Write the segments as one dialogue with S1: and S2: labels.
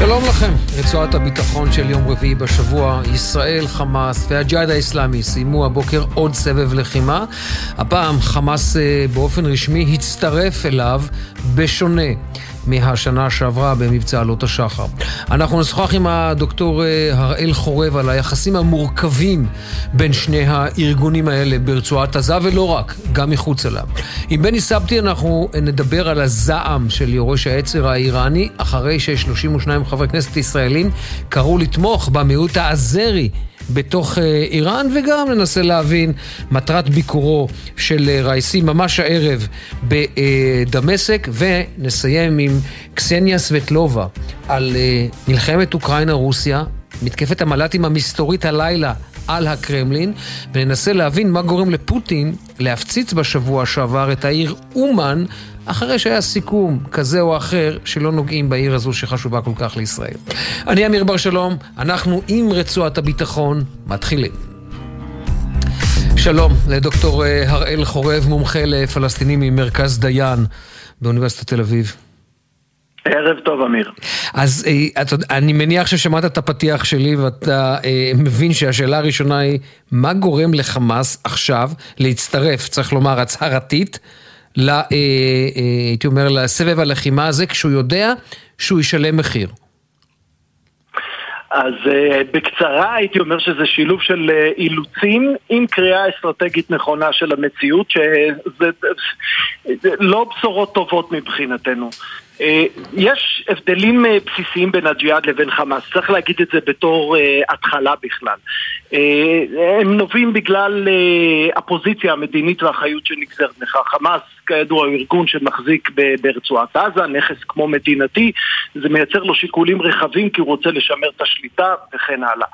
S1: שלום לכם, רצועת הביטחון של יום רביעי בשבוע, ישראל, חמאס והג'יהאד האיסלאמי סיימו הבוקר עוד סבב לחימה. הפעם חמאס אה, באופן רשמי הצטרף אליו בשונה מהשנה שעברה במבצע עלות השחר. אנחנו נשוחח עם הדוקטור אה, הראל חורב על היחסים המורכבים בין שני הארגונים האלה ברצועת עזה, ולא רק, גם מחוץ אליו. עם בני סבתי אנחנו נדבר על הזעם של יורש העצר האיראני, אחרי ש-32 חברי כנסת ישראלים קראו לתמוך במיעוט האזרי בתוך אה, איראן, וגם ננסה להבין מטרת ביקורו של אה, רייסי ממש הערב בדמשק, ונסיים עם קסניה סבטלובה על אה, מלחמת אוקראינה-רוסיה, מתקפת המל"טים המסתורית הלילה על הקרמלין, וננסה להבין מה גורם לפוטין להפציץ בשבוע שעבר את העיר אומן, אחרי שהיה סיכום כזה או אחר שלא נוגעים בעיר הזו שחשובה כל כך לישראל. אני אמיר בר שלום, אנחנו עם רצועת הביטחון, מתחילים. שלום לדוקטור אה, הראל חורב, מומחה לפלסטינים ממרכז דיין באוניברסיטת תל אביב.
S2: ערב טוב, אמיר.
S1: אז אה, אני מניח ששמעת את הפתיח שלי ואתה אה, מבין שהשאלה הראשונה היא, מה גורם לחמאס עכשיו להצטרף, צריך לומר, הצהרתית, לה, אה, אה, הייתי אומר, לסבב הלחימה הזה, כשהוא יודע שהוא ישלם מחיר?
S2: אז uh, בקצרה הייתי אומר שזה שילוב של uh, אילוצים עם קריאה אסטרטגית נכונה של המציאות, שזה לא בשורות טובות מבחינתנו. אה, יש הבדלים אה, בסיסיים בין הג'יהאד לבין חמאס, צריך להגיד את זה בתור אה, התחלה בכלל. הם נובעים בגלל הפוזיציה המדינית והאחריות שנגזרת לך. חמאס, כידוע, הוא ארגון שמחזיק ברצועת עזה, נכס כמו מדינתי, זה מייצר לו שיקולים רחבים כי הוא רוצה לשמר את השליטה וכן הלאה.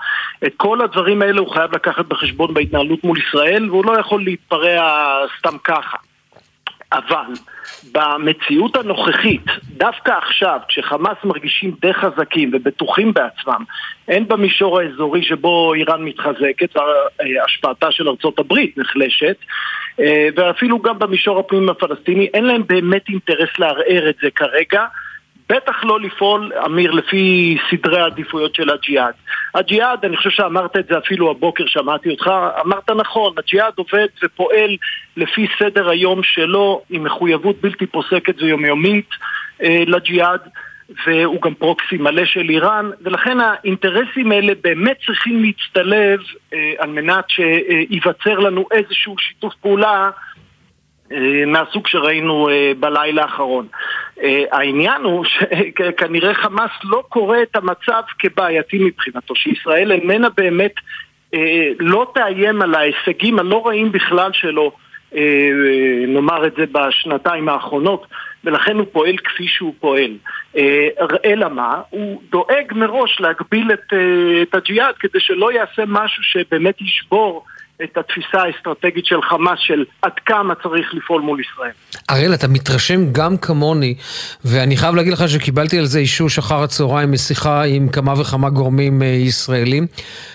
S2: את כל הדברים האלה הוא חייב לקחת בחשבון בהתנהלות מול ישראל, והוא לא יכול להתפרע סתם ככה. אבל במציאות הנוכחית, דווקא עכשיו, כשחמאס מרגישים די חזקים ובטוחים בעצמם, הן במישור האזורי שבו איראן מתחזקת והשפעתה של ארצות הברית נחלשת, אה, ואפילו גם במישור הפנימי הפלסטיני, אין להם באמת אינטרס לערער את זה כרגע. בטח לא לפעול, אמיר, לפי סדרי העדיפויות של הג'יהאד. הג'יהאד, אני חושב שאמרת את זה אפילו הבוקר, שמעתי אותך, אמרת נכון, הג'יהאד עובד ופועל לפי סדר היום שלו, עם מחויבות בלתי פוסקת ויומיומית אה, לג'יהאד. והוא גם פרוקסי מלא של איראן, ולכן האינטרסים האלה באמת צריכים להצטלב אה, על מנת שייווצר לנו איזשהו שיתוף פעולה אה, מהסוג שראינו אה, בלילה האחרון. אה, העניין הוא שכנראה חמאס לא קורא את המצב כבעייתי מבחינתו, שישראל איננה באמת, לא תאיים על ההישגים הלא רעים בכלל שלו, נאמר את זה בשנתיים האחרונות, ולכן הוא פועל כפי שהוא פועל. אלא מה? הוא דואג מראש להגביל את, את הג'יהאד כדי שלא יעשה משהו שבאמת ישבור את התפיסה האסטרטגית של חמאס של עד כמה צריך לפעול מול ישראל.
S1: אראל, אתה מתרשם גם כמוני, ואני חייב להגיד לך שקיבלתי על זה אישוש אחר הצהריים משיחה עם כמה וכמה גורמים אה, ישראלים.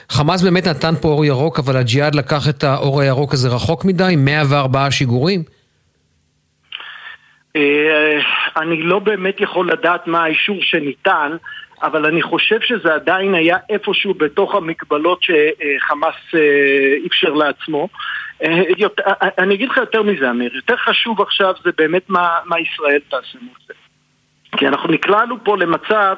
S1: חמאס באמת נתן פה אור ירוק, אבל הג'יהאד לקח את האור הירוק הזה רחוק מדי, 104 שיגורים.
S2: אה, אני לא באמת יכול לדעת מה האישור שניתן. אבל אני חושב שזה עדיין היה איפשהו בתוך המגבלות שחמאס אה, אפשר לעצמו. אה, אני אגיד לך יותר מזה, אמיר, יותר חשוב עכשיו זה באמת מה, מה ישראל תעשה מול זה. כי אנחנו נקלענו פה למצב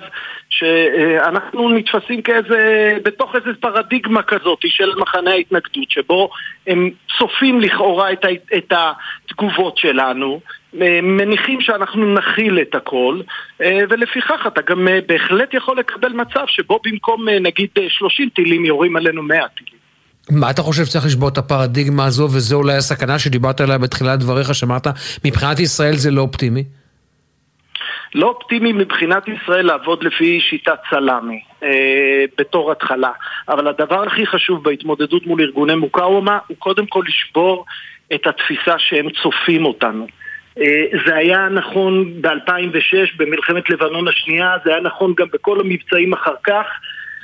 S2: שאנחנו נתפסים כאיזה, בתוך איזה פרדיגמה כזאת של מחנה ההתנגדות, שבו הם צופים לכאורה את, את התגובות שלנו, מניחים שאנחנו נכיל את הכל, ולפיכך אתה גם בהחלט יכול לקבל מצב שבו במקום נגיד 30 טילים יורים עלינו 100 טילים.
S1: מה אתה חושב שצריך לשבור את הפרדיגמה הזו, וזו אולי הסכנה שדיברת עליה בתחילת דבריך, שאמרת, מבחינת ישראל זה לא אופטימי?
S2: לא אופטימי מבחינת ישראל לעבוד לפי שיטת סלאמי, אה, בתור התחלה. אבל הדבר הכי חשוב בהתמודדות מול ארגוני מוקאוומה הוא קודם כל לשבור את התפיסה שהם צופים אותנו. אה, זה היה נכון ב-2006, במלחמת לבנון השנייה, זה היה נכון גם בכל המבצעים אחר כך.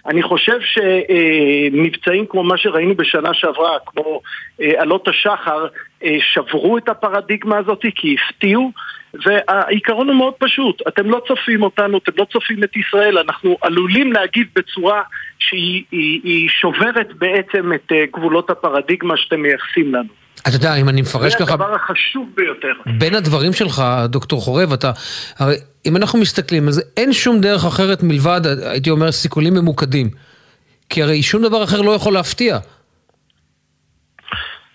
S2: אני חושב שמבצעים כמו מה שראינו בשנה שעברה, כמו אה, עלות השחר, אה, שברו את הפרדיגמה הזאת כי הפתיעו והעיקרון הוא מאוד פשוט, אתם לא צופים אותנו, אתם לא צופים את ישראל, אנחנו עלולים להגיב בצורה שהיא שוברת בעצם את גבולות הפרדיגמה שאתם מייחסים לנו.
S1: אתה יודע, אם אני מפרש ככה...
S2: זה הדבר החשוב ביותר.
S1: בין הדברים שלך, דוקטור חורב, אתה... הרי אם אנחנו מסתכלים על זה, אין שום דרך אחרת מלבד, הייתי אומר, סיכולים ממוקדים. כי הרי שום דבר אחר לא יכול להפתיע.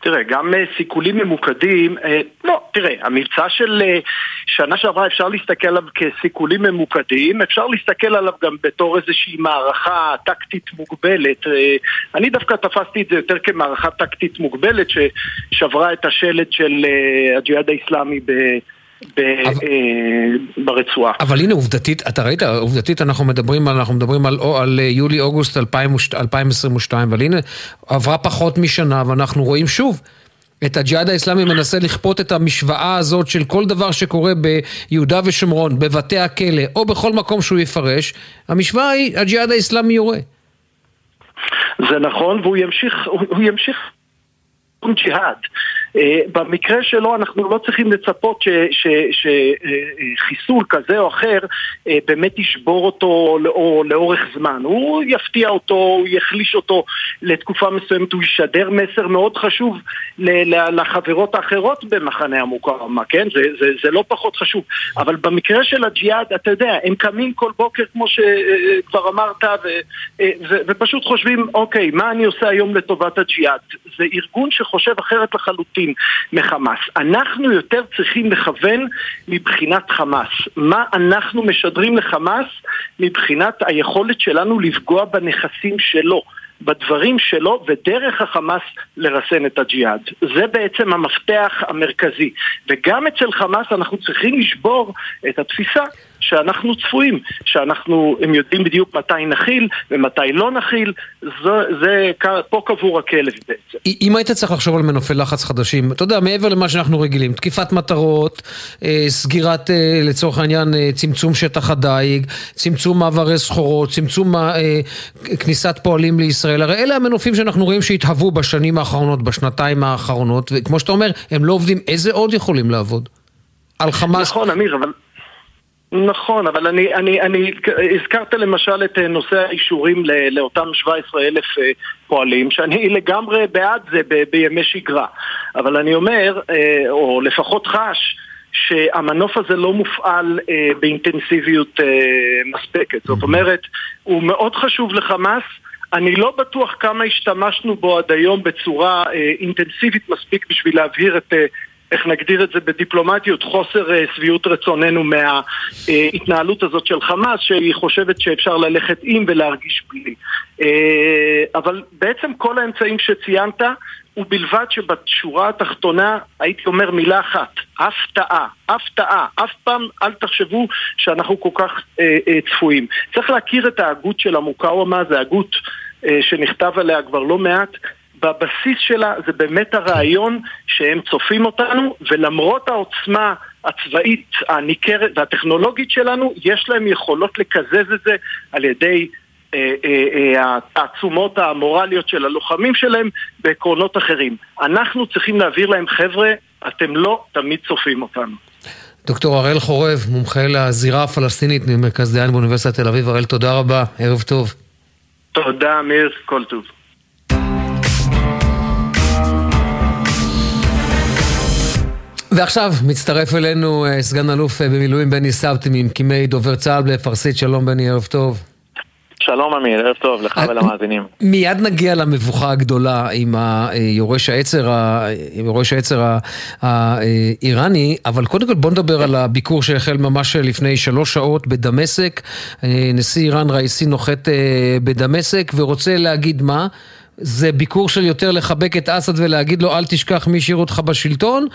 S2: תראה, גם אה, סיכולים ממוקדים, אה, לא, תראה, המבצע של אה, שנה שעברה אפשר להסתכל עליו כסיכולים ממוקדים, אפשר להסתכל עליו גם בתור איזושהי מערכה טקטית מוגבלת. אני דווקא תפסתי את זה יותר כמערכה טקטית מוגבלת ששברה את השלד של הג'יהאד האיסלאמי ב... אה, ברצועה.
S1: אבל הנה עובדתית, אתה ראית, עובדתית אנחנו מדברים על, אנחנו מדברים על, על אה, יולי-אוגוסט 2022, אבל הנה עברה פחות משנה ואנחנו רואים שוב. את הג'יהאד האסלאמי מנסה לכפות את המשוואה הזאת של כל דבר שקורה ביהודה ושומרון, בבתי הכלא או בכל מקום שהוא יפרש, המשוואה היא הג'יהאד האסלאמי יורה.
S2: זה נכון והוא ימשיך, הוא ימשיך ג'יהאד. אה, במקרה שלו אנחנו לא צריכים לצפות שחיסול כזה או אחר אה, באמת ישבור אותו או לאורך זמן. הוא יפתיע אותו, הוא יחליש אותו לתקופה מסוימת, הוא ישדר מסר מאוד חשוב לחברות האחרות במחנה המוקרמה, כן? זה, זה, זה לא פחות חשוב. אבל במקרה של הג'יהאד, אתה יודע, הם קמים כל בוקר כמו שכבר אמרת ו, אה, ו, ופשוט חושבים, אוקיי, מה אני עושה היום לטובת הג'יהאד? זה ארגון שחושב אחרת לחלוטין. שותפים מחמאס. אנחנו יותר צריכים לכוון מבחינת חמאס. מה אנחנו משדרים לחמאס מבחינת היכולת שלנו לפגוע בנכסים שלו. בדברים שלו ודרך החמאס לרסן את הג'יהאד. זה בעצם המפתח המרכזי. וגם אצל חמאס אנחנו צריכים לשבור את התפיסה שאנחנו צפויים, שאנחנו, הם יודעים בדיוק מתי נכיל ומתי לא נכיל, זה, זה פה קבור הכלב בעצם.
S1: אם היית צריך לחשוב על מנופי לחץ חדשים, אתה יודע, מעבר למה שאנחנו רגילים, תקיפת מטרות, אה, סגירת, אה, לצורך העניין, אה, צמצום שטח הדייג, צמצום מעברי סחורות, צמצום כניסת פועלים לישראל, הרי אלה המנופים שאנחנו רואים שהתהוו בשנים האחרונות, בשנתיים האחרונות, וכמו שאתה אומר, הם לא עובדים, איזה עוד יכולים לעבוד? על חמאס...
S2: נכון, אמיר, אבל... נכון, אבל אני, אני, אני, הזכרת למשל את אה, נושא האישורים לאותם 17 אלף אה, פועלים, שאני לגמרי בעד זה ב, בימי שגרה. אבל אני אומר, אה, או לפחות חש, שהמנוף הזה לא מופעל אה, באינטנסיביות אה, מספקת. זאת אומרת, הוא מאוד חשוב לחמאס. אני לא בטוח כמה השתמשנו בו עד היום בצורה אה, אינטנסיבית מספיק בשביל להבהיר את אה, איך נגדיר את זה בדיפלומטיות, חוסר אה, שביעות רצוננו מההתנהלות הזאת של חמאס, שהיא חושבת שאפשר ללכת עם ולהרגיש בלי. אה, אבל בעצם כל האמצעים שציינת, ובלבד שבשורה התחתונה הייתי אומר מילה אחת, הפתעה, הפתעה, אף פעם אל תחשבו שאנחנו כל כך אה, אה, צפויים. צריך להכיר את ההגות של המוקאוומה, זה הגות אה, שנכתב עליה כבר לא מעט, בבסיס שלה זה באמת הרעיון שהם צופים אותנו, ולמרות העוצמה הצבאית הניכרת והטכנולוגית שלנו, יש להם יכולות לקזז את זה על ידי אה, אה, אה, התעצומות המורליות של הלוחמים שלהם בעקרונות אחרים. אנחנו צריכים להעביר להם, חבר'ה, אתם לא תמיד צופים אותנו.
S1: דוקטור הראל חורב, מומחה לזירה הפלסטינית ממרכז דיין באוניברסיטת תל אביב. הראל, תודה רבה, ערב טוב.
S2: תודה, אמיר, כל טוב.
S1: ועכשיו מצטרף אלינו אה, סגן אלוף אה, במילואים בני סבטי ממקימי דובר צה"ל בפרסית. שלום בני, ערב טוב.
S3: שלום אמיר, ערב טוב לך אה, ולמאזינים.
S1: מיד נגיע למבוכה הגדולה עם יורש העצר, יורש העצר האיראני, אבל קודם כל בוא נדבר על הביקור שהחל ממש לפני שלוש שעות בדמשק. נשיא איראן ראיסי נוחת בדמשק ורוצה להגיד מה? זה ביקור של יותר לחבק את אסד ולהגיד לו אל תשכח מי השאיר אותך בשלטון,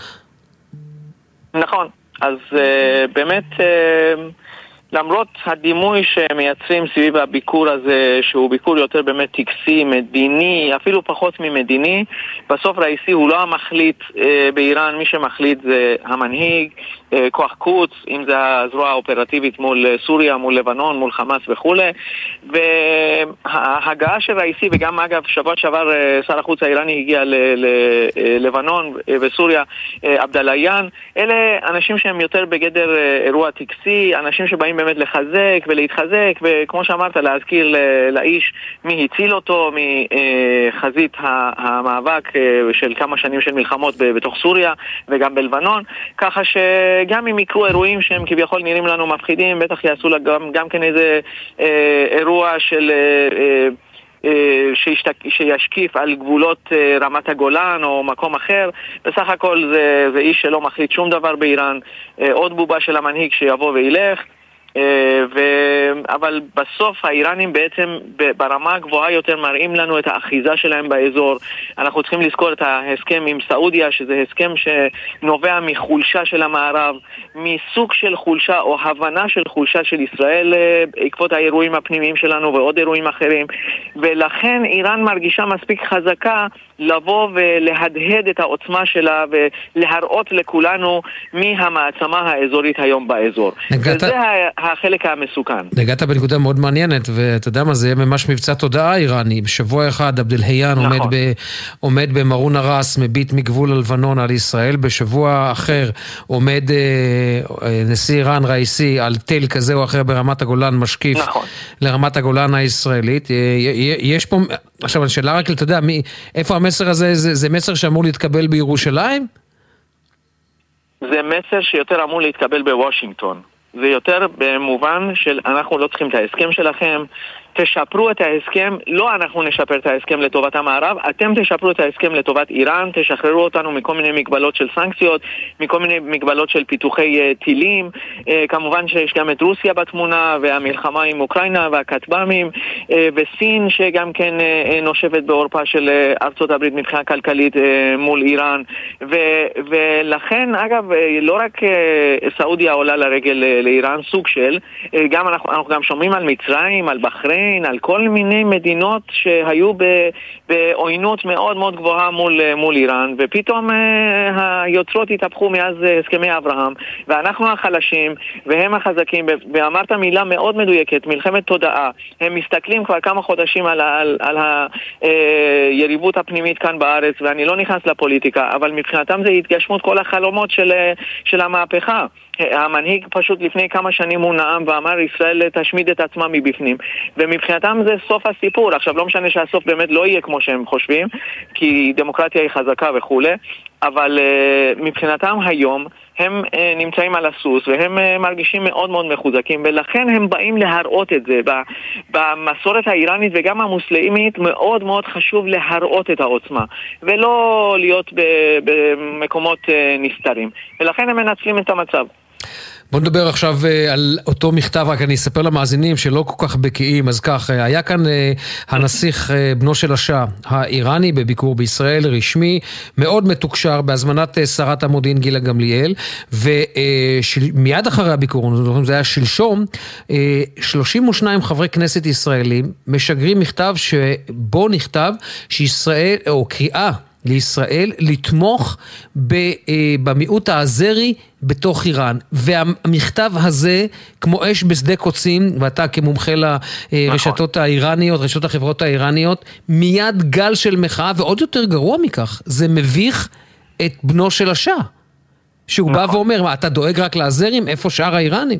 S3: נכון, אז uh, באמת uh, למרות הדימוי שמייצרים סביב הביקור הזה, שהוא ביקור יותר באמת טקסי, מדיני, אפילו פחות ממדיני, בסוף ראיסי הוא לא המחליט אה, באיראן, מי שמחליט זה המנהיג, אה, כוח קוץ, אם זה הזרוע האופרטיבית מול סוריה, מול לבנון, מול חמאס וכולי. וההגעה של ראיסי, וגם אגב, שבוע שעבר אה, שר החוץ האיראני הגיע ללבנון אה, וסוריה, אה, עבדאללה אלה אנשים שהם יותר בגדר אה, אירוע טקסי, אנשים שבאים באמת לחזק ולהתחזק, וכמו שאמרת, להזכיר לאיש מי הציל אותו מחזית המאבק אה, של כמה שנים של מלחמות בתוך סוריה וגם בלבנון, ככה שגם אם יקרו אירועים שהם כביכול נראים לנו מפחידים, בטח יעשו לה גם, גם כן איזה אה, אירוע של... אה, אה, שישתק, שישקיף על גבולות רמת הגולן או מקום אחר. בסך הכל זה, זה איש שלא מחליט שום דבר באיראן, עוד בובה של המנהיג שיבוא וילך. אה, ו... אבל בסוף האיראנים בעצם ברמה הגבוהה יותר מראים לנו את האחיזה שלהם באזור. אנחנו צריכים לזכור את ההסכם עם סעודיה, שזה הסכם שנובע מחולשה של המערב, מסוג של חולשה או הבנה של חולשה של ישראל אה, בעקבות האירועים הפנימיים שלנו ועוד אירועים אחרים, ולכן איראן מרגישה מספיק חזקה לבוא ולהדהד את העוצמה שלה ולהראות לכולנו מי המעצמה האזורית היום באזור. נגעת... וזה החלק המסוכן.
S1: נגעת בנקודה מאוד מעניינת, ואתה יודע מה, זה יהיה ממש מבצע תודעה איראני. בשבוע אחד עבד אל-היאן נכון. עומד, ב, עומד במרון הרס, מביט מגבול הלבנון על ישראל, בשבוע אחר עומד אה, אה, נשיא איראן ראיסי על תל כזה או אחר ברמת הגולן, משקיף נכון. לרמת הגולן הישראלית. אה, יש פה, עכשיו השאלה רק, אתה יודע, מי, איפה המסר הזה, זה, זה מסר שאמור להתקבל בירושלים?
S3: זה מסר שיותר אמור להתקבל בוושינגטון. זה יותר במובן של אנחנו לא צריכים את ההסכם שלכם, תשפרו את ההסכם, לא אנחנו נשפר את ההסכם לטובת המערב, אתם תשפרו את ההסכם לטובת איראן, תשחררו אותנו מכל מיני מגבלות של סנקציות, מכל מיני מגבלות של פיתוחי uh, טילים, uh, כמובן שיש גם את רוסיה בתמונה, והמלחמה עם אוקראינה והכטב"מים, uh, וסין שגם כן uh, נושבת בעורפה של uh, ארצות הברית מבחינה כלכלית uh, מול איראן, ו- ולכן אגב, uh, לא רק uh, סעודיה עולה לרגל uh, לאיראן, סוג של, uh, גם אנחנו, אנחנו גם שומעים על מצרים, על בחריין, בחריין, על כל מיני מדינות שהיו בעוינות מאוד מאוד גבוהה מול, מול איראן, ופתאום אה, היוצרות התהפכו מאז אה, הסכמי אברהם, ואנחנו החלשים והם החזקים, ואמרת מילה מאוד מדויקת, מלחמת תודעה. הם מסתכלים כבר כמה חודשים על, על, על היריבות אה, הפנימית כאן בארץ, ואני לא נכנס לפוליטיקה, אבל מבחינתם זה התגשמות כל החלומות של, של המהפכה. המנהיג פשוט לפני כמה שנים הוא נאם ואמר ישראל תשמיד את עצמה מבפנים ומבחינתם זה סוף הסיפור. עכשיו לא משנה שהסוף באמת לא יהיה כמו שהם חושבים כי דמוקרטיה היא חזקה וכולי אבל uh, מבחינתם היום הם uh, נמצאים על הסוס והם uh, מרגישים מאוד מאוד מחוזקים ולכן הם באים להראות את זה. במסורת האיראנית וגם המוסלמית מאוד מאוד חשוב להראות את העוצמה ולא להיות במקומות uh, נסתרים ולכן הם מנצלים את המצב.
S1: בוא נדבר עכשיו אה, על אותו מכתב, רק אני אספר למאזינים שלא כל כך בקיאים. אז כך, אה, היה כאן אה, הנסיך בנו של השאה האיראני בביקור בישראל, רשמי, מאוד מתוקשר, בהזמנת שרת המודיעין גילה גמליאל, ומיד אחרי הביקור, זה היה שלשום, 32 חברי כנסת ישראלים משגרים מכתב שבו נכתב שישראל, או קריאה לישראל לתמוך ב, אה, במיעוט האזרי בתוך איראן. והמכתב הזה, כמו אש בשדה קוצים, ואתה כמומחה לרשתות נכון. האיראניות, רשתות החברות האיראניות, מיד גל של מחאה, ועוד יותר גרוע מכך, זה מביך את בנו של השאה. שהוא נכון. בא ואומר, מה, אתה דואג רק לאזרים? איפה שאר האיראנים?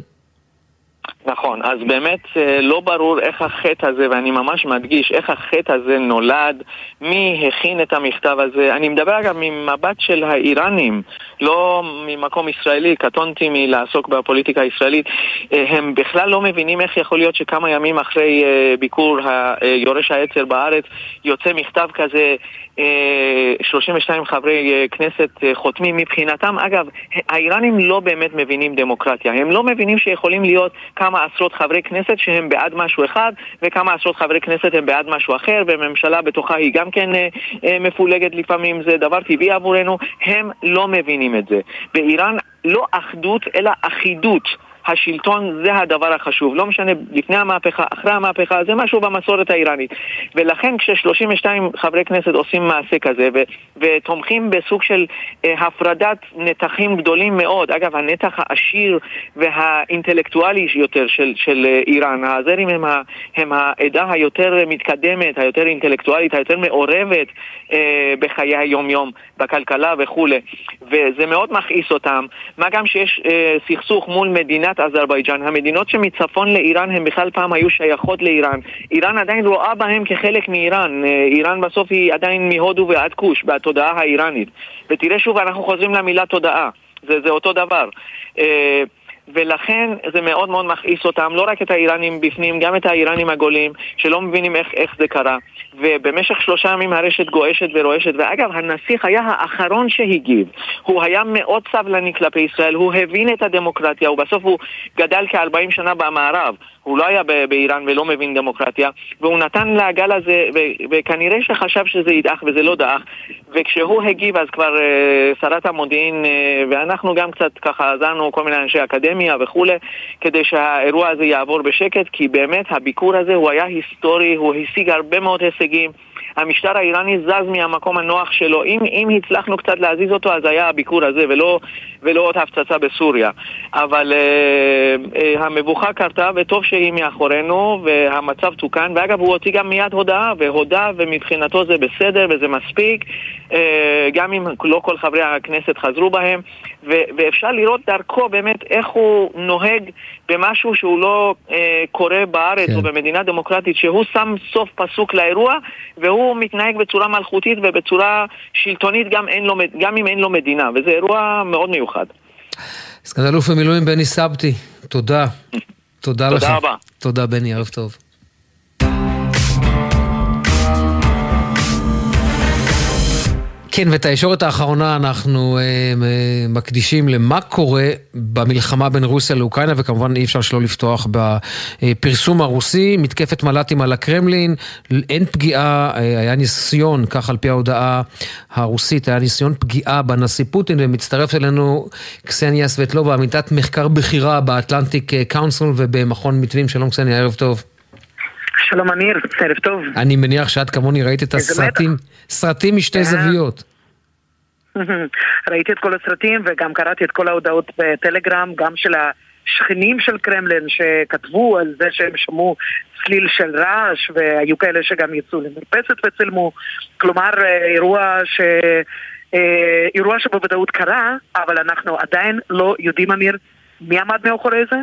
S3: נכון, אז באמת אה, לא ברור איך החטא הזה, ואני ממש מדגיש איך החטא הזה נולד, מי הכין את המכתב הזה. אני מדבר אגב ממבט של האיראנים, לא ממקום ישראלי, קטונתי מלעסוק בפוליטיקה הישראלית. אה, הם בכלל לא מבינים איך יכול להיות שכמה ימים אחרי אה, ביקור יורש העצר בארץ יוצא מכתב כזה 32 חברי כנסת חותמים מבחינתם. אגב, האיראנים לא באמת מבינים דמוקרטיה. הם לא מבינים שיכולים להיות כמה עשרות חברי כנסת שהם בעד משהו אחד וכמה עשרות חברי כנסת הם בעד משהו אחר וממשלה בתוכה היא גם כן אה, אה, מפולגת לפעמים, זה דבר טבעי עבורנו. הם לא מבינים את זה. באיראן לא אחדות אלא אחידות. השלטון זה הדבר החשוב. לא משנה לפני המהפכה, אחרי המהפכה, זה משהו במסורת האיראנית. ולכן כש-32 חברי כנסת עושים מעשה כזה ו- ותומכים בסוג של אה, הפרדת נתחים גדולים מאוד, אגב, הנתח העשיר והאינטלקטואלי יותר של, של אה, איראן, האזרים הם, ה- הם העדה היותר מתקדמת, היותר אינטלקטואלית, היותר מעורבת אה, בחיי היום-יום, בכלכלה וכולי, וזה מאוד מכעיס אותם. מה גם שיש אה, סכסוך מול מדינת אזרבייג'אן, המדינות שמצפון לאיראן הם בכלל פעם היו שייכות לאיראן. איראן עדיין רואה בהם כחלק מאיראן, אה, איראן בסוף היא עדיין מהודו ועד כוש, בתודעה האיראנית. ותראה שוב, אנחנו חוזרים למילה תודעה, זה, זה אותו דבר. אה, ולכן זה מאוד מאוד מכעיס אותם, לא רק את האיראנים בפנים, גם את האיראנים הגולים, שלא מבינים איך, איך זה קרה. ובמשך שלושה ימים הרשת גועשת ורועשת, ואגב, הנסיך היה האחרון שהגיב. הוא היה מאוד סבלני כלפי ישראל, הוא הבין את הדמוקרטיה, ובסוף הוא גדל כ-40 שנה במערב. הוא לא היה באיראן ולא מבין דמוקרטיה, והוא נתן לגל הזה, וכנראה שחשב שזה ידעך וזה לא דעך, וכשהוא הגיב אז כבר uh, שרת המודיעין, uh, ואנחנו גם קצת ככה עזרנו, כל מיני אנשי אקדמיה וכולי, כדי שהאירוע הזה יעבור בשקט, כי באמת הביקור הזה הוא היה היסטורי, הוא השיג הרבה מאוד הישגים. המשטר האיראני זז מהמקום הנוח שלו. אם, אם הצלחנו קצת להזיז אותו, אז היה הביקור הזה, ולא, ולא עוד הפצצה בסוריה. אבל uh, uh, המבוכה קרתה, וטוב שהיא מאחורינו, והמצב תוקן. ואגב, הוא הוציא גם מיד הודעה, והודה, ומבחינתו זה בסדר וזה מספיק, uh, גם אם לא כל חברי הכנסת חזרו בהם. ו- ואפשר לראות דרכו באמת איך הוא נוהג במשהו שהוא לא אה, קורה בארץ כן. או במדינה דמוקרטית, שהוא שם סוף פסוק לאירוע והוא מתנהג בצורה מלכותית ובצורה שלטונית גם, לו, גם אם אין לו מדינה, וזה אירוע מאוד מיוחד.
S1: סגן אלוף במילואים בני סבתי, תודה. תודה לך.
S3: תודה רבה.
S1: תודה בני, ערב טוב. כן, ואת הישורת האחרונה אנחנו אה, מקדישים למה קורה במלחמה בין רוסיה לאוקראינה, וכמובן אי אפשר שלא לפתוח בפרסום הרוסי, מתקפת מל"טים על הקרמלין, אין פגיעה, אה, היה ניסיון, כך על פי ההודעה הרוסית, היה ניסיון פגיעה בנשיא פוטין, ומצטרפת אלינו קסניה סבטלובה, עמיתת מחקר בכירה באטלנטיק קאונסל ובמכון מתווים. שלום קסניה, ערב טוב.
S4: שלום אמיר, ערב טוב.
S1: אני מניח שאת כמוני ראית את הסרטים, סרטים משתי אה. זוויות.
S4: ראיתי את כל הסרטים וגם קראתי את כל ההודעות בטלגרם, גם של השכנים של קרמלין שכתבו על זה שהם שמעו צליל של רעש והיו כאלה שגם יצאו למרפסת וצילמו. כלומר, אה, אירוע ש... אה, אירוע שבוודאות קרה, אבל אנחנו עדיין לא יודעים, אמיר, מי עמד מאחורי זה.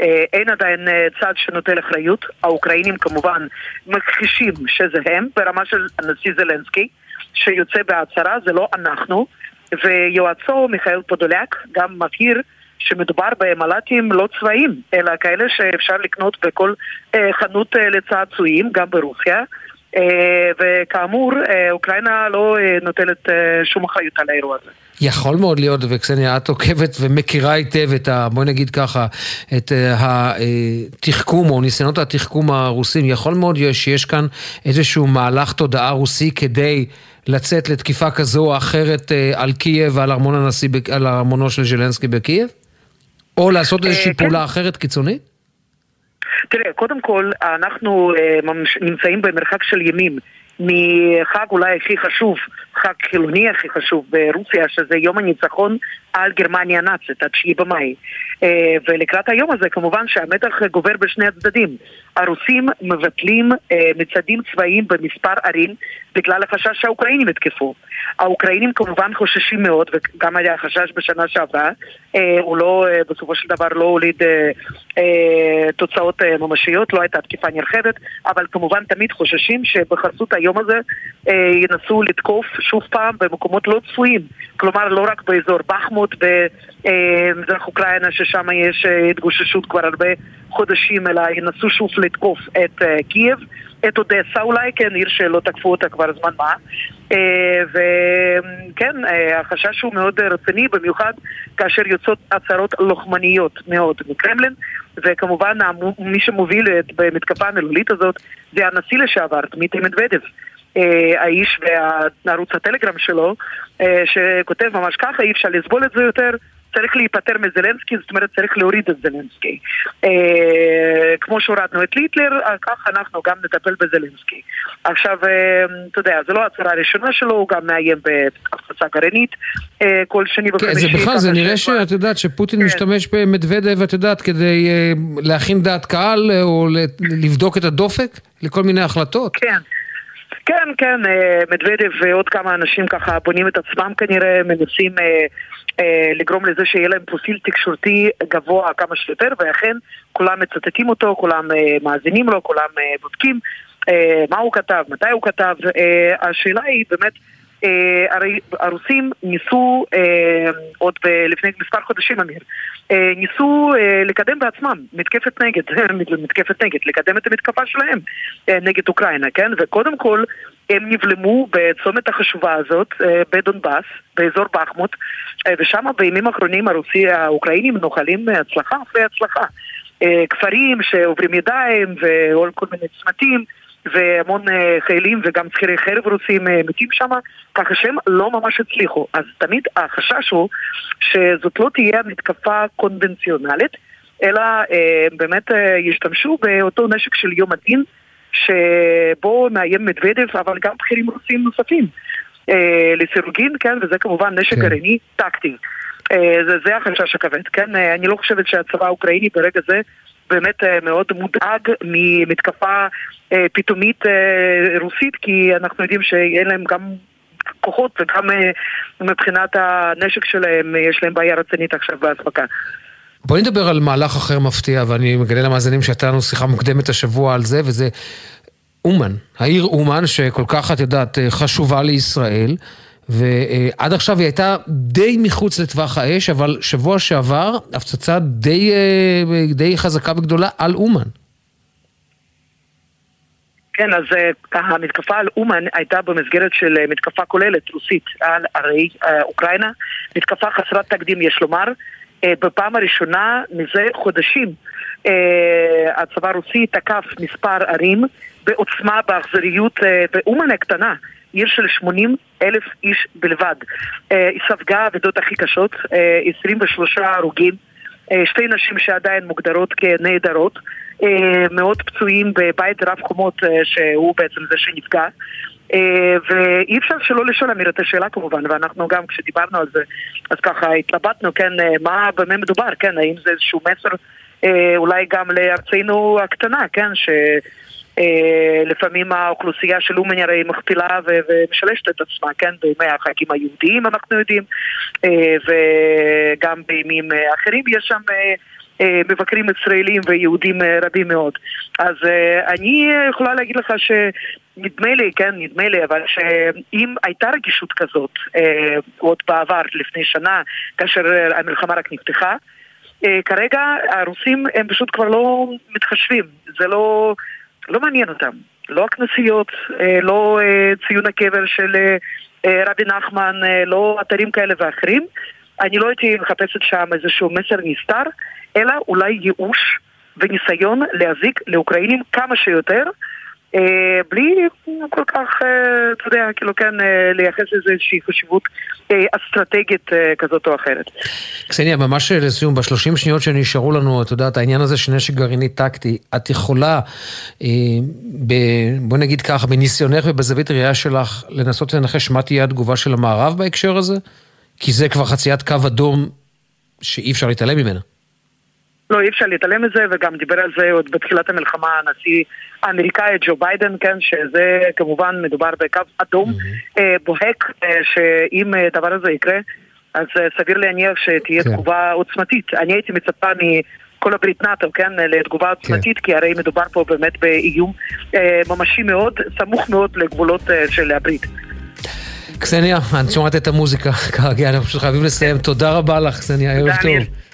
S4: אה, אין עדיין אה, צד שנוטל אחריות. האוקראינים כמובן מכחישים שזה הם, ברמה של הנשיא זלנסקי, שיוצא בהצהרה, זה לא אנחנו. ויועצו מיכאל פודוליאק גם מבהיר שמדובר במל"טים לא צבאיים, אלא כאלה שאפשר לקנות בכל אה, חנות לצעצועים, גם ברוסיה. וכאמור, אוקראינה לא נוטלת שום אחריות על האירוע הזה.
S1: יכול מאוד להיות, וקסניה, את עוקבת ומכירה היטב את ה... בואי נגיד ככה, את אה, התחכום או ניסיונות התחכום הרוסים. יכול מאוד להיות שיש כאן איזשהו מהלך תודעה רוסי כדי לצאת לתקיפה כזו או אחרת אה, על קייב ועל ארמון הנשיא, על ארמונו של זלנסקי בקייב? או לעשות אה, איזושהי פעולה כן. אחרת קיצונית?
S4: תראה, קודם כל, אנחנו נמצאים במרחק של ימים מחג אולי הכי חשוב, חג חילוני הכי חשוב ברוסיה, שזה יום הניצחון על גרמניה הנאצית, התשיעי במאי. אה, ולקראת היום הזה כמובן שהמתח גובר בשני הצדדים. הרוסים מבטלים אה, מצעדים צבאיים במספר ערים בגלל החשש שהאוקראינים יתקפו. האוקראינים כמובן חוששים מאוד, וגם היה חשש בשנה שעברה, אה, הוא לא, בסופו של דבר לא הוליד תוצאות ממשיות, לא הייתה תקיפה נרחבת, אבל כמובן תמיד חוששים שבחסות היום הזה ינסו לתקוף שוב פעם במקומות לא צפויים. כלומר, לא רק באזור בחמוט במזרח אוקראינה, ששם יש התגוששות כבר הרבה חודשים, אלא ינסו שוב לתקוף את קייב, את אודסה אולי, כן, עיר שלא תקפו אותה כבר זמן מה. Uh, וכן, uh, החשש הוא מאוד רציני, במיוחד כאשר יוצאות הצהרות לוחמניות מאוד מקרמלין, וכמובן מי שמוביל את במתקפה המילולית הזאת זה הנשיא לשעבר, דמיטרי מדוודב. האיש וערוץ הטלגרם שלו, שכותב ממש ככה, אי אפשר לסבול את זה יותר, צריך להיפטר מזלנסקי, זאת אומרת צריך להוריד את זלנסקי. אה, כמו שהורדנו את ליטלר, כך אנחנו גם נטפל בזלנסקי. עכשיו, אה, אתה יודע, זו לא ההצהרה הראשונה שלו, הוא גם מאיים בהפצצה גרעינית אה, כל שני וחמישי.
S1: כן, זה בכלל, זה נראה שאת יודעת שפוטין כן. משתמש במדוודב, את יודעת, כדי אה, להכין דעת קהל אה, או לבדוק את הדופק לכל מיני החלטות.
S4: כן. כן, כן, אה, מדוודב ועוד כמה אנשים ככה בונים את עצמם כנראה, מנסים אה, אה, לגרום לזה שיהיה להם פרופיל תקשורתי גבוה כמה שיותר, ואכן כולם מצטטים אותו, כולם אה, מאזינים לו, כולם אה, בודקים אה, מה הוא כתב, מתי הוא כתב. אה, השאלה היא באמת... אה, הרי הרוסים ניסו, אה, עוד לפני מספר חודשים, אמיר, אה, ניסו לקדם בעצמם מתקפת נגד, מתקפת נגד, לקדם את המתקפה שלהם נגד אוקראינה, כן? וקודם כל הם נבלמו בצומת החשובה הזאת בדונבאס, באזור בחמוט, ושם בימים האחרונים הרוסי, האוקראינים נוחלים הצלחה אחרי הצלחה. כפרים שעוברים ידיים ועוד כל מיני צמתים והמון אה, חיילים וגם שכירי חרב רוסים אה, מתים שם, ככה שהם לא ממש הצליחו. אז תמיד החשש הוא שזאת לא תהיה מתקפה קונבנציונלית, אלא אה, באמת ישתמשו באותו נשק של יום הדין, שבו מאיים מדוודף, אבל גם בכירים רוסים נוספים. לסירוגין, כן, וזה כמובן נשק כן. גרעיני טקטי. אה, זה, זה החשש הכבד, כן? אני לא חושבת שהצבא האוקראיני ברגע זה באמת אה, מאוד מודאג ממתקפה אה, פתאומית אה, רוסית, כי אנחנו יודעים שאין להם גם כוחות וגם מבחינת הנשק שלהם יש להם בעיה רצינית עכשיו באספקה.
S1: בואי נדבר על מהלך אחר מפתיע, ואני מגלה למאזינים שהייתה לנו שיחה מוקדמת השבוע על זה, וזה אומן, העיר אומן, שכל כך, את יודעת, חשובה לישראל. ועד עכשיו היא הייתה די מחוץ לטווח האש, אבל שבוע שעבר הפצצה די, אה, די חזקה וגדולה על אומן.
S4: כן, אז ככה, המתקפה על אומן הייתה במסגרת של אה, מתקפה כוללת רוסית על ערי אוקראינה, מתקפה חסרת תקדים יש לומר, בפעם הראשונה מזה חודשים הצבא הרוסי תקף מספר ערים בעוצמה, באכזריות, באומן הקטנה. עיר של 80 אלף איש בלבד. אה, היא ספגה אבדות הכי קשות, 23 אה, הרוגים, אה, שתי נשים שעדיין מוגדרות כנעדרות, מאות פצועים בבית רב חומות שהוא בעצם זה שנפגע. ואי אפשר שלא לשאול אמיר את השאלה כמובן, ואנחנו גם כשדיברנו על זה, אז ככה התלבטנו, כן, מה במה מדובר, כן, האם זה איזשהו מסר אולי גם לארצנו הקטנה, כן, ש... אה, לפעמים האוכלוסייה של אומן הרי מכפילה ומשלשת את עצמה, כן, בימי החגים היהודיים אנחנו יודעים, אה, וגם בימים אחרים יש שם אה, מבקרים ישראלים ויהודים רבים מאוד. אז אני יכולה להגיד לך שנדמה לי, כן, נדמה לי, אבל שאם הייתה רגישות כזאת עוד בעבר, לפני שנה, כאשר המלחמה רק נפתחה, כרגע הרוסים הם פשוט כבר לא מתחשבים, זה לא... לא מעניין אותם. לא הכנסיות, אה, לא אה, ציון הקבר של אה, רבי נחמן, לא אתרים כאלה ואחרים. אני לא הייתי מחפשת שם איזשהו מסר נסתר, אלא אולי ייאוש וניסיון להזיק לאוקראינים כמה שיותר. אה, בלי כל כך, אה, אתה יודע, כאילו כן, אה, לייחס לזה איזושהי חשיבות אסטרטגית כזאת או אחרת.
S1: קסניה, ממש לסיום, בשלושים שניות שנשארו לנו, את יודעת, העניין הזה של נשק גרעיני טקטי, את יכולה, ב, בוא נגיד ככה, בניסיונך ובזווית ראייה שלך, לנסות לנחש מה תהיה התגובה של המערב בהקשר הזה? כי זה כבר חציית קו אדום שאי אפשר להתעלם ממנה.
S4: לא, אי אפשר להתעלם מזה, וגם דיבר על זה עוד בתחילת המלחמה הנשיא האמריקאי ג'ו ביידן, כן, שזה כמובן מדובר בקו אדום mm-hmm. אה, בוהק, אה, שאם אה, הדבר הזה יקרה, אז אה, סביר להניח שתהיה כן. תגובה עוצמתית. אני הייתי מצפה מכל הברית נאט"ו, כן, לתגובה. עוצמתית, כן. כי הרי מדובר פה באמת באיום אה, ממשי מאוד, סמוך מאוד לגבולות אה, של הברית.
S1: קסניה, אני שומעת את המוזיקה, כרגיל, אנחנו פשוט חייבים לסיים. תודה רבה לך, קסניה, ערב טוב.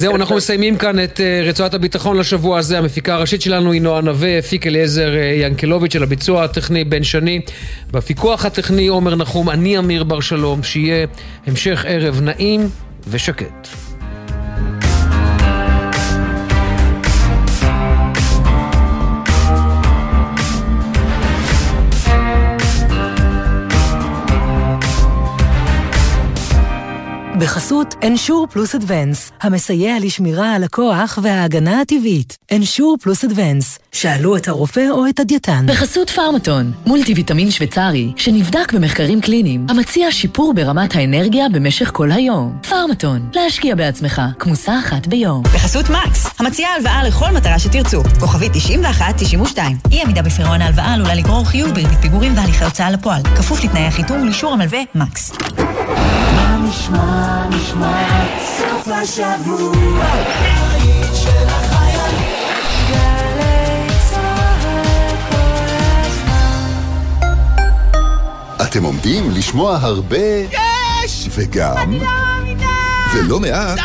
S1: זהו, אנחנו מסיימים כאן את אה, רצועת הביטחון לשבוע הזה. המפיקה הראשית שלנו היא נועה נווה, הפיק אליעזר אה, ינקלוביץ' של הביצוע הטכני בן שני. בפיקוח הטכני עומר נחום, אני אמיר בר שלום, שיהיה המשך ערב נעים ושקט.
S5: בחסות אנשור פלוס אדוונס, המסייע לשמירה על הכוח וההגנה הטבעית. אנשור פלוס אדוונס, שאלו את הרופא או את הדייתן.
S6: בחסות פארמטון, מולטי ויטמין שוויצרי, שנבדק במחקרים קליניים, המציע שיפור ברמת האנרגיה במשך כל היום. פארמטון, להשקיע בעצמך, כמוסה אחת ביום.
S7: בחסות מקס, המציעה הלוואה לכל מטרה שתרצו. כוכבי 91-92. אי עמידה בפירעון ההלוואה עלולה לגרור חיוב בריבית פיגורים והליכי הוצאה לפועל. כפוף לתנאי החיתום ולאישור המלווה מקס.
S8: נשמע, נשמע, סוף השבוע, היית של החיילים, גלי צהל כל הזמן.
S9: אתם עומדים לשמוע הרבה...
S8: יש!
S9: וגם...
S8: אני לא מאמינה!
S9: ולא מעט...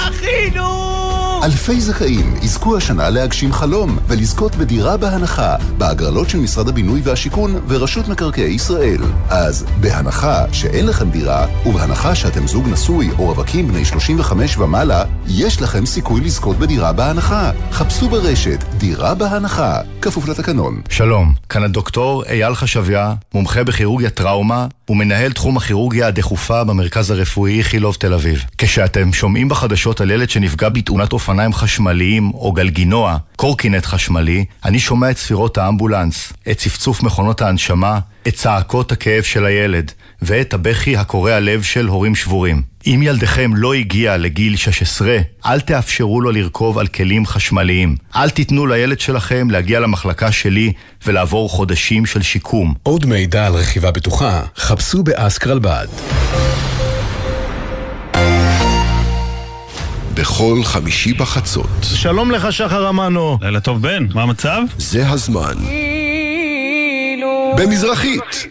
S9: אלפי זכאים יזכו השנה להגשים חלום ולזכות בדירה בהנחה בהגרלות של משרד הבינוי והשיכון ורשות מקרקעי ישראל. אז בהנחה שאין לכם דירה, ובהנחה שאתם זוג נשוי או רווקים בני 35 ומעלה, יש לכם סיכוי לזכות בדירה בהנחה. חפשו ברשת דירה בהנחה, כפוף לתקנון.
S10: שלום, כאן הדוקטור אייל חשביה, מומחה בכירורגיה טראומה ומנהל תחום הכירורגיה הדחופה במרכז הרפואי איכילוב תל אביב. כשאתם שומעים בחדשות על ילד שנפגע בתאונת אופניים חשמליים או גלגינוע, קורקינט חשמלי, אני שומע את ספירות האמבולנס, את צפצוף מכונות ההנשמה, את צעקות הכאב של הילד, ואת הבכי הקורע לב של הורים שבורים. אם ילדכם לא הגיע לגיל 16, אל תאפשרו לו לרכוב על כלים חשמליים. אל תיתנו לילד שלכם להגיע למחלקה שלי ולעבור חודשים של שיקום.
S11: עוד מידע על רכיבה בטוחה, חפשו באסקרלבד.
S9: בכל חמישי בחצות.
S12: שלום לך, שחר אמנו.
S13: לילה טוב, בן, מה המצב?
S9: זה הזמן. במזרחית.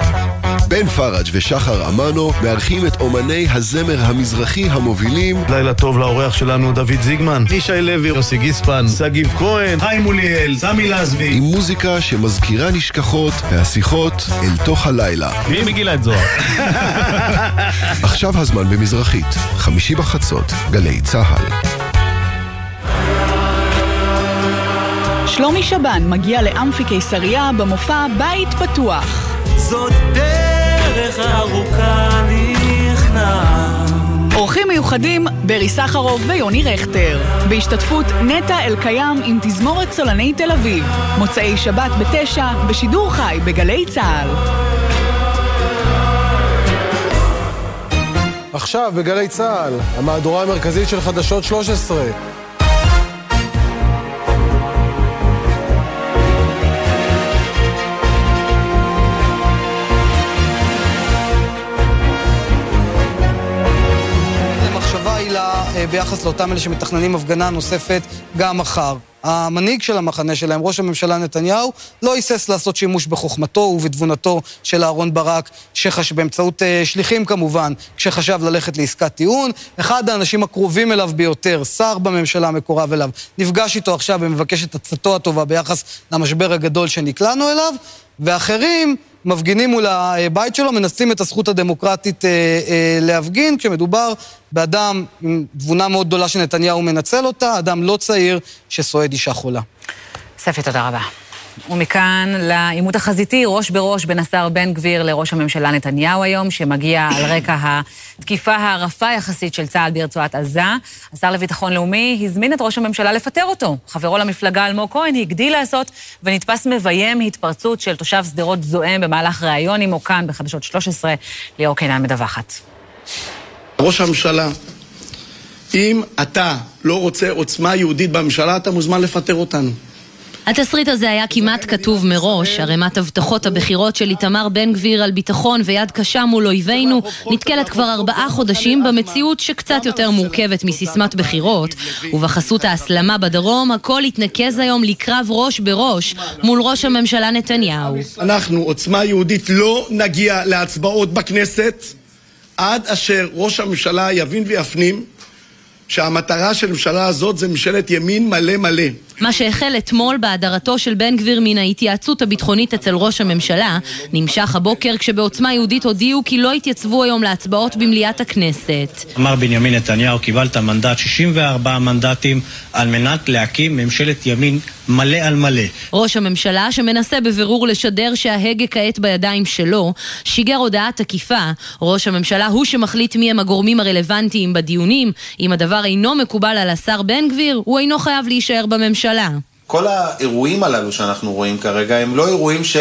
S9: בן פראג' ושחר אמנו מארחים את אומני הזמר המזרחי המובילים
S12: לילה טוב לאורח שלנו דוד זיגמן, ישי לוי, יוסי גיספן, שגיב כהן, חיים מוליאל, סמי לזבי
S9: עם מוזיקה שמזכירה נשכחות והשיחות אל תוך הלילה.
S13: מי מגילה את זוהר?
S9: עכשיו הזמן במזרחית, חמישי בחצות, גלי צה"ל.
S14: שלומי שבן מגיע לאמפי קיסריה במופע בית פתוח.
S8: זאת דרך ארוכה נכנע.
S14: אורחים מיוחדים ברי סחרוף ויוני רכטר. בהשתתפות נטע אלקיים עם תזמורת סולני תל אביב. מוצאי שבת בתשע, בשידור חי בגלי צה"ל.
S15: עכשיו בגלי צה"ל, המהדורה המרכזית של חדשות 13.
S16: ביחס לאותם אלה שמתכננים הפגנה נוספת גם מחר. המנהיג של המחנה שלהם, ראש הממשלה נתניהו, לא היסס לעשות שימוש בחוכמתו ובתבונתו של אהרן ברק, שחש... באמצעות uh, שליחים כמובן, כשחשב ללכת לעסקת טיעון. אחד האנשים הקרובים אליו ביותר, שר בממשלה המקורב אליו, נפגש איתו עכשיו ומבקש את עצתו הטובה ביחס למשבר הגדול שנקלענו אליו, ואחרים מפגינים מול הבית שלו, מנסים את הזכות הדמוקרטית אה, אה, להפגין, כשמדובר באדם עם תבונה מאוד גדולה שנתניהו מנצל אותה, אדם לא צעיר שסועד אישה חולה.
S17: ספי, תודה רבה. ומכאן לעימות החזיתי, ראש בראש בין השר בן גביר לראש הממשלה נתניהו היום, שמגיע על רקע התקיפה הרפה יחסית של צה"ל ברצועת עזה. השר לביטחון לאומי הזמין את ראש הממשלה לפטר אותו. חברו למפלגה אלמוג כהן הגדיל לעשות ונתפס מביים התפרצות של תושב שדרות זועם במהלך ראיון עמו כאן בחדשות 13. ליאור קינן מדווחת.
S18: ראש הממשלה, אם אתה לא רוצה עוצמה יהודית בממשלה, אתה מוזמן לפטר אותנו.
S19: התסריט הזה היה כמעט כתוב מראש, ערימת הבטחות הבחירות של איתמר בן גביר על ביטחון ויד קשה מול אויבינו נתקלת כבר ארבעה חודשים במציאות שקצת יותר מורכבת מסיסמת בחירות, ובחסות ההסלמה בדרום הכל התנקז היום לקרב ראש בראש מול ראש הממשלה נתניהו.
S18: אנחנו, עוצמה יהודית, לא נגיע להצבעות בכנסת עד אשר ראש הממשלה יבין ויפנים שהמטרה של הממשלה הזאת זה ממשלת ימין מלא מלא.
S19: מה שהחל אתמול בהדרתו של בן גביר מן ההתייעצות הביטחונית אצל ראש הממשלה, נמשך הבוקר כשבעוצמה יהודית הודיעו כי לא יתייצבו היום להצבעות במליאת הכנסת.
S20: אמר בנימין נתניהו, קיבלת מנדט 64 מנדטים על מנת להקים ממשלת ימין מלא על מלא.
S19: ראש הממשלה, שמנסה בבירור לשדר שההגה כעת בידיים שלו, שיגר הודעה תקיפה. ראש הממשלה הוא שמחליט מי הם הגורמים הרלוונטיים בדיונים. אם הדבר אינו מקובל על השר בן גביר, הוא אינו חייב להישאר בממשלה.
S21: כל האירועים הללו שאנחנו רואים כרגע הם לא אירועים ש...